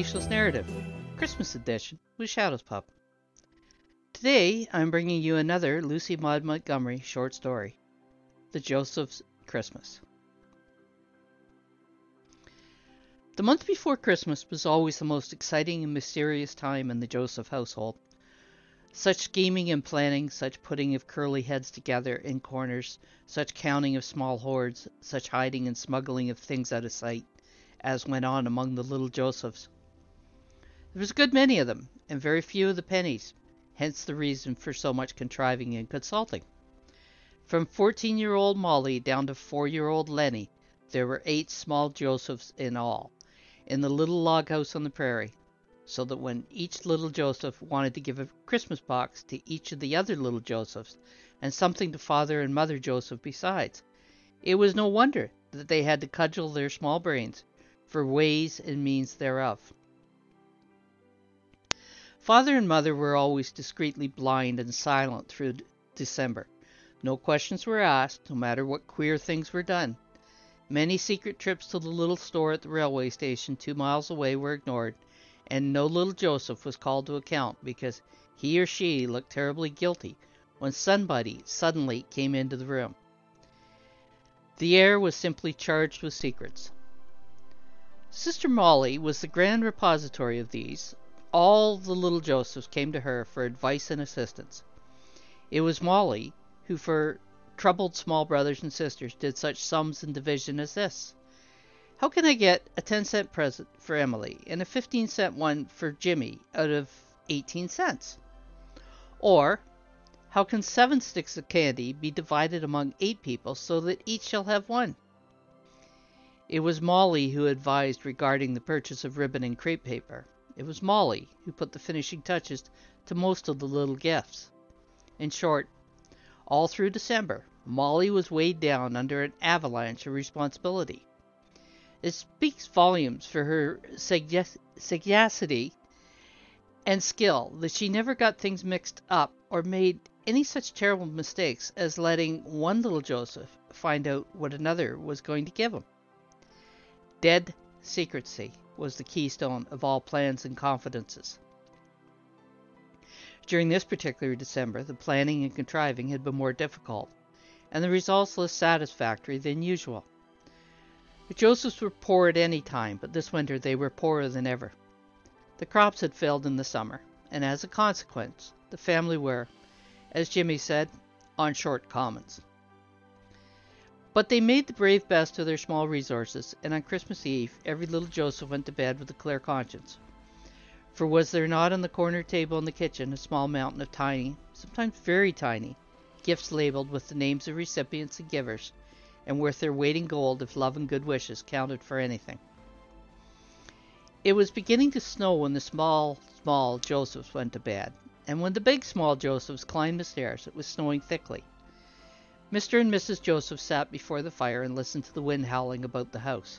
Needless Narrative, Christmas edition with Shadows Pup. Today I'm bringing you another Lucy Maud Montgomery short story, The Joseph's Christmas. The month before Christmas was always the most exciting and mysterious time in the Joseph household. Such scheming and planning, such putting of curly heads together in corners, such counting of small hoards, such hiding and smuggling of things out of sight, as went on among the little Josephs. There was a good many of them, and very few of the pennies, hence the reason for so much contriving and consulting. From fourteen year old Molly down to four year old Lenny, there were eight small Josephs in all, in the little log house on the prairie, so that when each little Joseph wanted to give a Christmas box to each of the other little Josephs, and something to Father and Mother Joseph besides, it was no wonder that they had to cudgel their small brains for ways and means thereof. Father and Mother were always discreetly blind and silent through December. No questions were asked, no matter what queer things were done. Many secret trips to the little store at the railway station two miles away were ignored, and no little Joseph was called to account because he or she looked terribly guilty when somebody suddenly came into the room. The air was simply charged with secrets. Sister Molly was the grand repository of these. All the little Josephs came to her for advice and assistance. It was Molly who, for troubled small brothers and sisters, did such sums and division as this. How can I get a 10 cent present for Emily and a 15 cent one for Jimmy out of 18 cents? Or, how can seven sticks of candy be divided among eight people so that each shall have one? It was Molly who advised regarding the purchase of ribbon and crepe paper. It was Molly who put the finishing touches to most of the little gifts. In short, all through December, Molly was weighed down under an avalanche of responsibility. It speaks volumes for her sagacity and skill that she never got things mixed up or made any such terrible mistakes as letting one little Joseph find out what another was going to give him. Dead secrecy was the keystone of all plans and confidences. During this particular December, the planning and contriving had been more difficult, and the results less satisfactory than usual. The Josephs were poor at any time, but this winter they were poorer than ever. The crops had failed in the summer, and as a consequence, the family were, as Jimmy said, on short commons. But they made the brave best of their small resources, and on Christmas Eve every little Joseph went to bed with a clear conscience. For was there not on the corner table in the kitchen a small mountain of tiny, sometimes very tiny, gifts labeled with the names of recipients and givers, and worth their weight in gold if love and good wishes counted for anything? It was beginning to snow when the small, small Josephs went to bed, and when the big, small Josephs climbed the stairs it was snowing thickly. Mr. and Mrs. Joseph sat before the fire and listened to the wind howling about the house.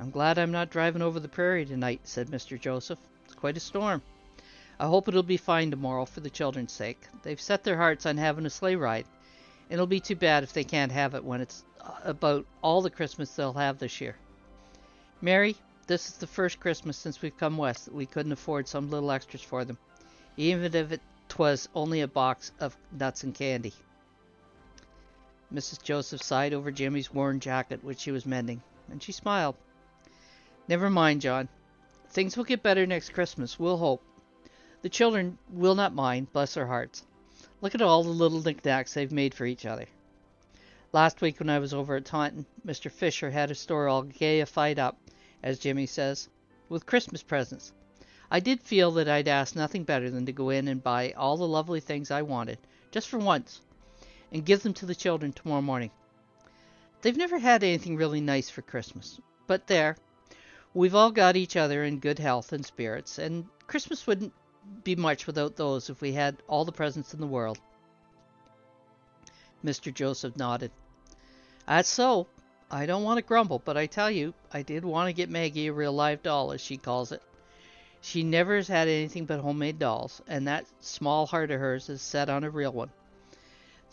I'm glad I'm not driving over the prairie tonight, said Mr. Joseph. It's quite a storm. I hope it'll be fine tomorrow for the children's sake. They've set their hearts on having a sleigh ride, and it'll be too bad if they can't have it when it's uh, about all the Christmas they'll have this year. Mary, this is the first Christmas since we've come west that we couldn't afford some little extras for them, even if it was only a box of nuts and candy. Mrs. Joseph sighed over Jimmy's worn jacket, which she was mending, and she smiled. Never mind, John. Things will get better next Christmas, we'll hope. The children will not mind, bless their hearts. Look at all the little knickknacks they've made for each other. Last week when I was over at Taunton, Mr. Fisher had a store all gayified up, as Jimmy says, with Christmas presents. I did feel that I'd asked nothing better than to go in and buy all the lovely things I wanted, just for once, and give them to the children tomorrow morning. They've never had anything really nice for Christmas. But there, we've all got each other in good health and spirits, and Christmas wouldn't be much without those if we had all the presents in the world. Mr. Joseph nodded. That's so. I don't want to grumble, but I tell you, I did want to get Maggie a real live doll, as she calls it. She never has had anything but homemade dolls, and that small heart of hers is set on a real one.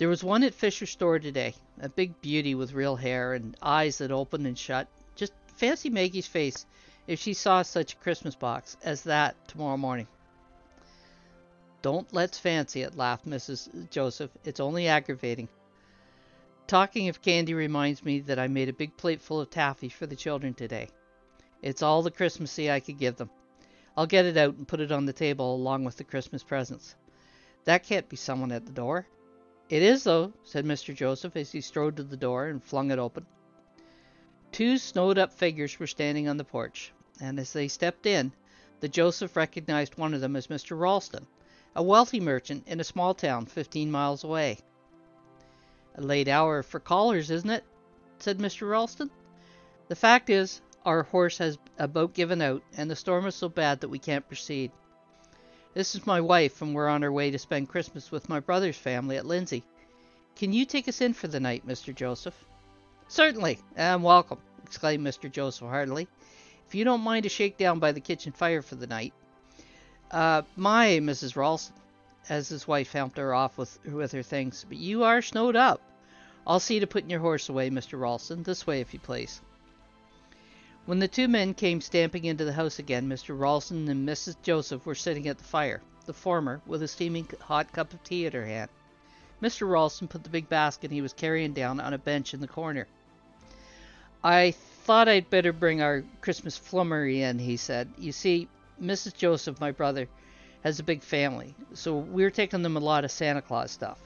There was one at Fisher's store today, a big beauty with real hair and eyes that opened and shut. Just fancy Maggie's face if she saw such a Christmas box as that tomorrow morning. Don't let's fancy it, laughed Mrs. Joseph. It's only aggravating. Talking of candy reminds me that I made a big plate full of taffy for the children today. It's all the Christmassy I could give them. I'll get it out and put it on the table along with the Christmas presents. That can't be someone at the door. It is, though, said Mr. Joseph as he strode to the door and flung it open. Two snowed up figures were standing on the porch, and as they stepped in, the Joseph recognized one of them as Mr. Ralston, a wealthy merchant in a small town fifteen miles away. A late hour for callers, isn't it? said Mr. Ralston. The fact is, our horse has about given out, and the storm is so bad that we can't proceed. This is my wife, and we're on our way to spend Christmas with my brother's family at Lindsay. Can you take us in for the night, Mr. Joseph? Certainly, and welcome, exclaimed Mr. Joseph heartily. If you don't mind a shakedown by the kitchen fire for the night, uh, my, Mrs. Ralston, as his wife helped her off with, with her things, but you are snowed up. I'll see to putting your horse away, Mr. Ralston. This way, if you please. When the two men came stamping into the house again, Mr. Ralston and Mrs. Joseph were sitting at the fire, the former with a steaming hot cup of tea in her hand. Mr. Ralston put the big basket he was carrying down on a bench in the corner. I thought I'd better bring our Christmas flummery in, he said. You see, Mrs. Joseph, my brother, has a big family, so we're taking them a lot of Santa Claus stuff.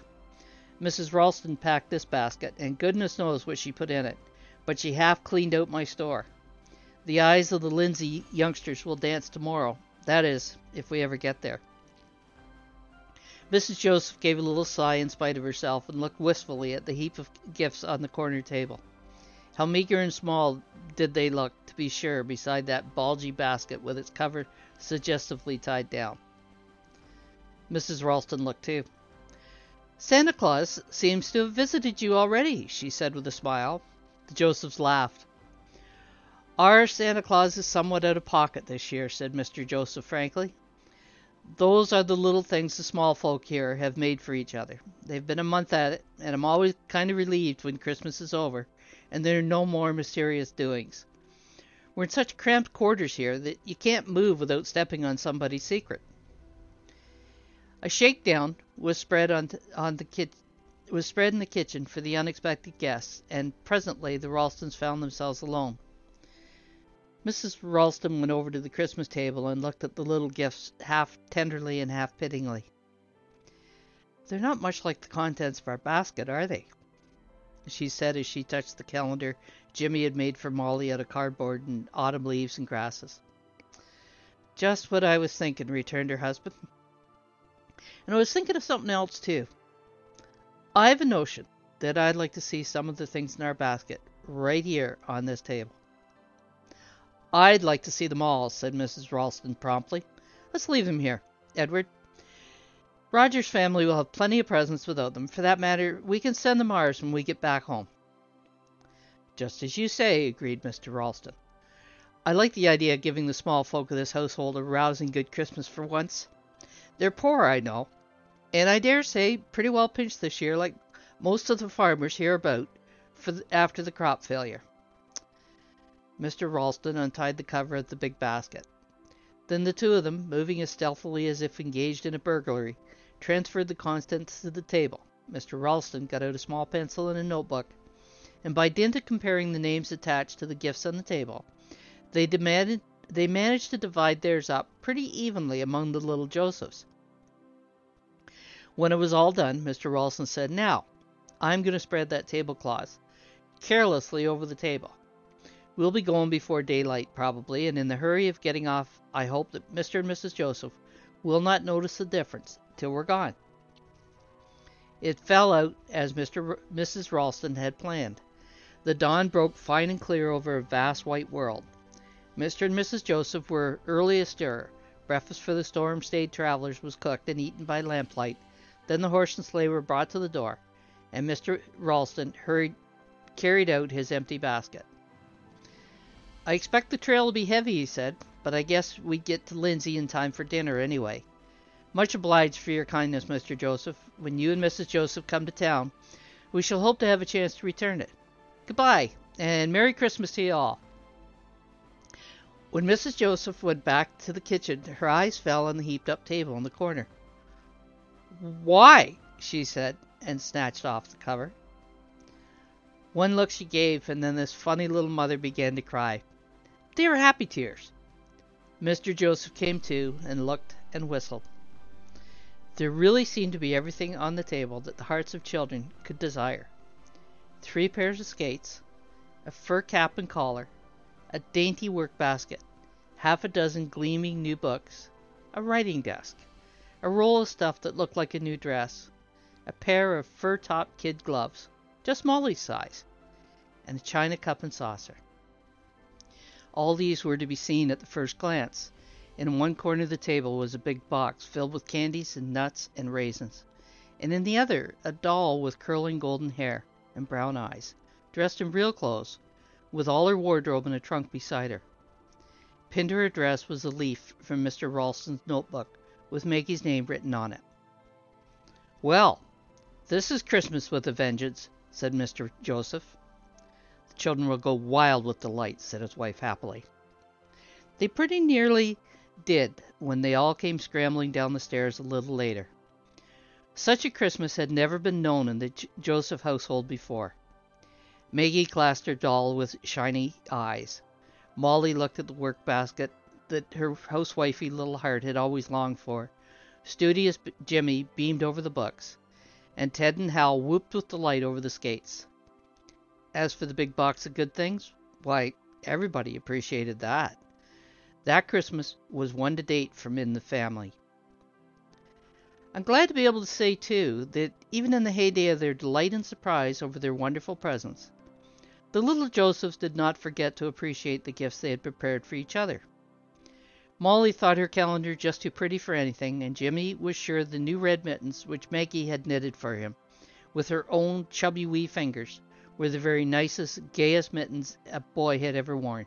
Mrs. Ralston packed this basket, and goodness knows what she put in it, but she half cleaned out my store. The eyes of the Lindsay youngsters will dance tomorrow. That is, if we ever get there. Mrs. Joseph gave a little sigh in spite of herself and looked wistfully at the heap of gifts on the corner table. How meager and small did they look, to be sure, beside that bulgy basket with its cover suggestively tied down. Mrs. Ralston looked too. Santa Claus seems to have visited you already, she said with a smile. The Josephs laughed. Our Santa Claus is somewhat out of pocket this year, said Mr. Joseph frankly. Those are the little things the small folk here have made for each other. They've been a month at it, and I'm always kind of relieved when Christmas is over and there are no more mysterious doings. We're in such cramped quarters here that you can't move without stepping on somebody's secret. A shakedown was spread on, on the kit, was spread in the kitchen for the unexpected guests, and presently the Ralstons found themselves alone. Mrs. Ralston went over to the Christmas table and looked at the little gifts half tenderly and half pityingly. They're not much like the contents of our basket, are they? she said as she touched the calendar Jimmy had made for Molly out of cardboard and autumn leaves and grasses. Just what I was thinking, returned her husband. And I was thinking of something else, too. I have a notion that I'd like to see some of the things in our basket right here on this table. I'd like to see them all, said Mrs. Ralston promptly. Let's leave them here. Edward, Roger's family will have plenty of presents without them. For that matter, we can send them ours when we get back home. Just as you say, agreed Mr. Ralston. I like the idea of giving the small folk of this household a rousing good Christmas for once. They're poor, I know, and I dare say pretty well pinched this year, like most of the farmers hereabout, for the, after the crop failure. Mr. Ralston untied the cover of the big basket. Then the two of them, moving as stealthily as if engaged in a burglary, transferred the contents to the table. Mr. Ralston got out a small pencil and a notebook, and by dint of comparing the names attached to the gifts on the table, they demanded they managed to divide theirs up pretty evenly among the little Josephs. When it was all done, Mr. Ralston said, Now, I'm going to spread that tablecloth carelessly over the table. We'll be going before daylight, probably, and in the hurry of getting off, I hope that Mr. and Mrs. Joseph will not notice the difference till we're gone. It fell out as Mr. R- Mrs. Ralston had planned. The dawn broke fine and clear over a vast white world. Mr. and Mrs. Joseph were early astir. Breakfast for the storm stayed travelers was cooked and eaten by lamplight. Then the horse and sleigh were brought to the door, and Mr. Ralston hurried, carried out his empty basket. I expect the trail will be heavy, he said, but I guess we get to Lindsay in time for dinner anyway. Much obliged for your kindness, Mr. Joseph. When you and Mrs. Joseph come to town, we shall hope to have a chance to return it. Goodbye, and Merry Christmas to you all. When Mrs. Joseph went back to the kitchen, her eyes fell on the heaped up table in the corner. Why? she said, and snatched off the cover. One look she gave, and then this funny little mother began to cry. They were happy tears. Mr. Joseph came to and looked and whistled. There really seemed to be everything on the table that the hearts of children could desire three pairs of skates, a fur cap and collar, a dainty work basket, half a dozen gleaming new books, a writing desk, a roll of stuff that looked like a new dress, a pair of fur topped kid gloves, just Molly's size, and a china cup and saucer. All these were to be seen at the first glance. In one corner of the table was a big box filled with candies and nuts and raisins, and in the other a doll with curling golden hair and brown eyes, dressed in real clothes, with all her wardrobe in a trunk beside her. Pinned to her dress was a leaf from Mr. Ralston's notebook with Maggie's name written on it. Well, this is Christmas with a vengeance, said Mr. Joseph. The children will go wild with delight, said his wife happily. They pretty nearly did when they all came scrambling down the stairs a little later. Such a Christmas had never been known in the J- Joseph household before. Maggie clasped her doll with shiny eyes. Molly looked at the work basket that her housewifey little heart had always longed for. Studious Jimmy beamed over the books, and Ted and Hal whooped with delight over the skates. As for the big box of good things, why, everybody appreciated that. That Christmas was one to date from in the family. I'm glad to be able to say, too, that even in the heyday of their delight and surprise over their wonderful presents, the little Josephs did not forget to appreciate the gifts they had prepared for each other. Molly thought her calendar just too pretty for anything, and Jimmy was sure the new red mittens which Maggie had knitted for him, with her own chubby wee fingers, were the very nicest, gayest mittens a boy had ever worn.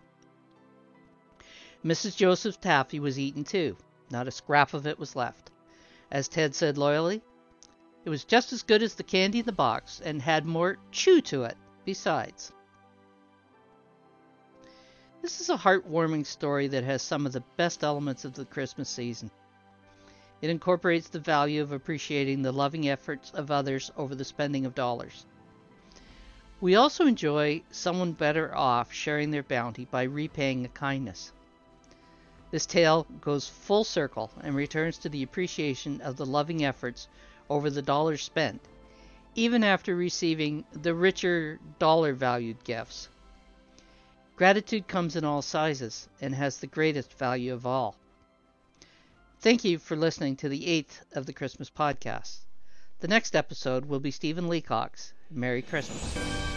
Mrs. Joseph's taffy was eaten too. Not a scrap of it was left. As Ted said loyally, it was just as good as the candy in the box and had more chew to it besides. This is a heartwarming story that has some of the best elements of the Christmas season. It incorporates the value of appreciating the loving efforts of others over the spending of dollars. We also enjoy someone better off sharing their bounty by repaying a kindness. This tale goes full circle and returns to the appreciation of the loving efforts over the dollars spent, even after receiving the richer dollar valued gifts. Gratitude comes in all sizes and has the greatest value of all. Thank you for listening to the eighth of the Christmas podcast. The next episode will be Stephen Leacock's Merry Christmas.